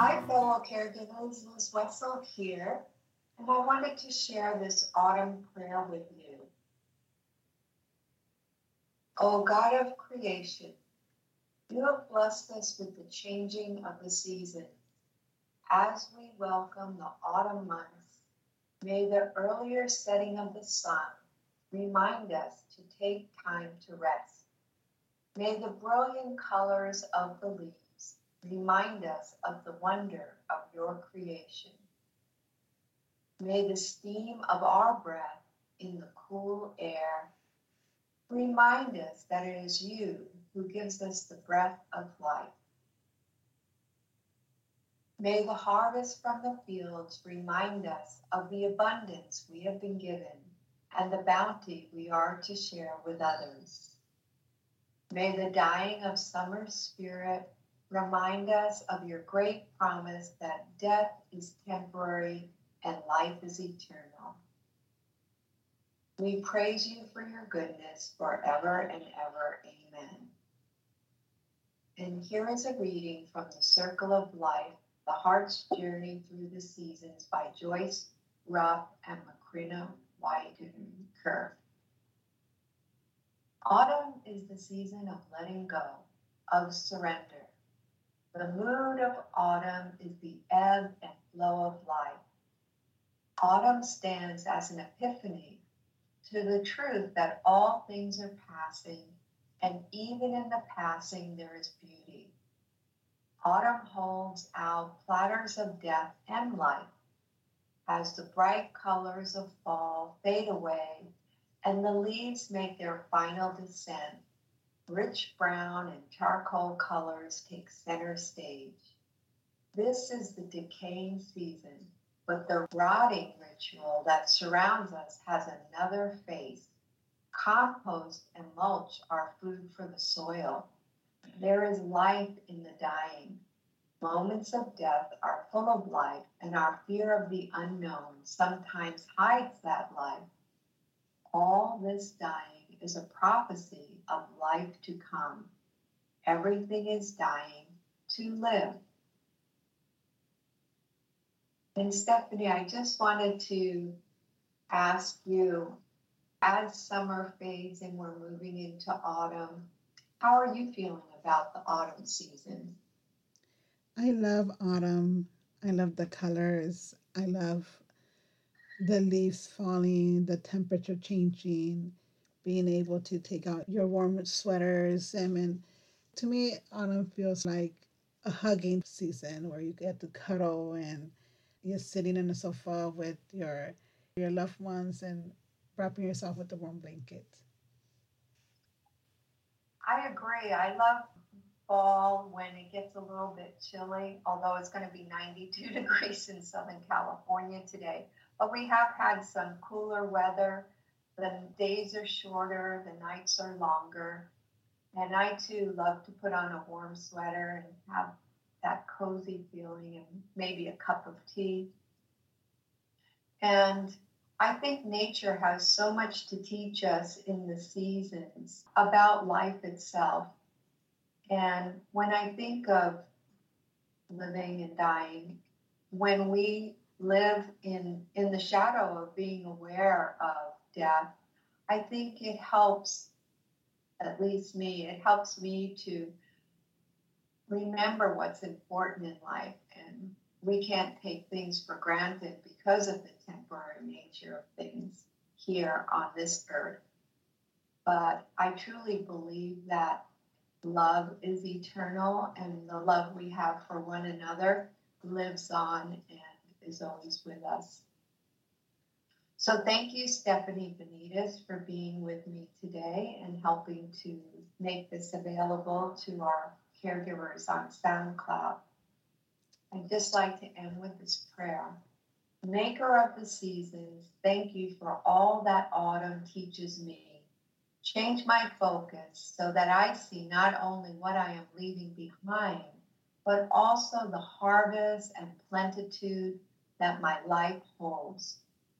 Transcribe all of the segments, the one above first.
Hi, fellow caregivers. Liz Wetzel here, and I wanted to share this autumn prayer with you. O God of creation, you have blessed us with the changing of the season. As we welcome the autumn months, may the earlier setting of the sun remind us to take time to rest. May the brilliant colors of the leaves remind us of the wonder of your creation. May the steam of our breath in the cool air remind us that it is you who gives us the breath of life. May the harvest from the fields remind us of the abundance we have been given and the bounty we are to share with others. May the dying of summer spirit remind us of your great promise that death is temporary and life is eternal. We praise you for your goodness forever and ever. Amen. And here is a reading from The Circle of Life The Heart's Journey Through the Seasons by Joyce Rupp and Macrina Wiederkehr. Autumn is the season of letting go, of surrender. The mood of autumn is the ebb and flow of life. Autumn stands as an epiphany to the truth that all things are passing, and even in the passing, there is beauty. Autumn holds out platters of death and life as the bright colors of fall fade away and the leaves make their final descent. Rich brown and charcoal colors take center stage. This is the decaying season, but the rotting ritual that surrounds us has another face. Compost and mulch are food for the soil. There is life in the dying. Moments of death are full of life, and our fear of the unknown sometimes hides that life. All this dying is a prophecy of life to come. Everything is dying to live. And Stephanie, I just wanted to ask you as summer fades and we're moving into autumn, how are you feeling about the autumn season? I love autumn. I love the colors. I love the leaves falling, the temperature changing, being able to take out your warm sweaters. I mean, to me, autumn feels like a hugging season where you get to cuddle and you're sitting in the sofa with your your loved ones and wrapping yourself with a warm blanket. I agree. I love fall when it gets a little bit chilly, although it's going to be 92 degrees in Southern California today. But we have had some cooler weather. The days are shorter, the nights are longer. And I too love to put on a warm sweater and have that cozy feeling and maybe a cup of tea. And I think nature has so much to teach us in the seasons about life itself. And when I think of living and dying, when we live in, in the shadow of being aware of death, I think it helps, at least me, it helps me to remember what's important in life. And we can't take things for granted because of the temporary nature of things here on this earth. But I truly believe that love is eternal and the love we have for one another lives on and is always with us. So thank you, Stephanie Benitez, for being with me today and helping to make this available to our caregivers on SoundCloud. I'd just like to end with this prayer. Maker of the seasons, thank you for all that autumn teaches me. Change my focus so that I see not only what I am leaving behind, but also the harvest and plenitude that my life holds.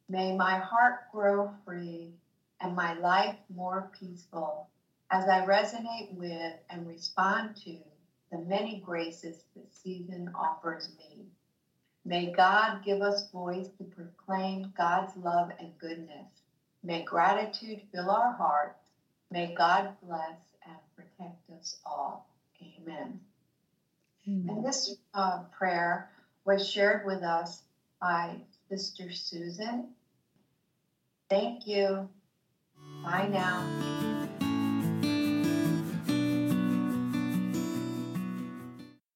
May my heart grow free and my life more peaceful as I resonate with and respond to the many graces this season offers me. May God give us voice to proclaim God's love and goodness. May gratitude fill our hearts. May God bless and protect us all. Amen. Amen. And this uh, prayer was shared with us by Sister Susan. Thank you. Bye now.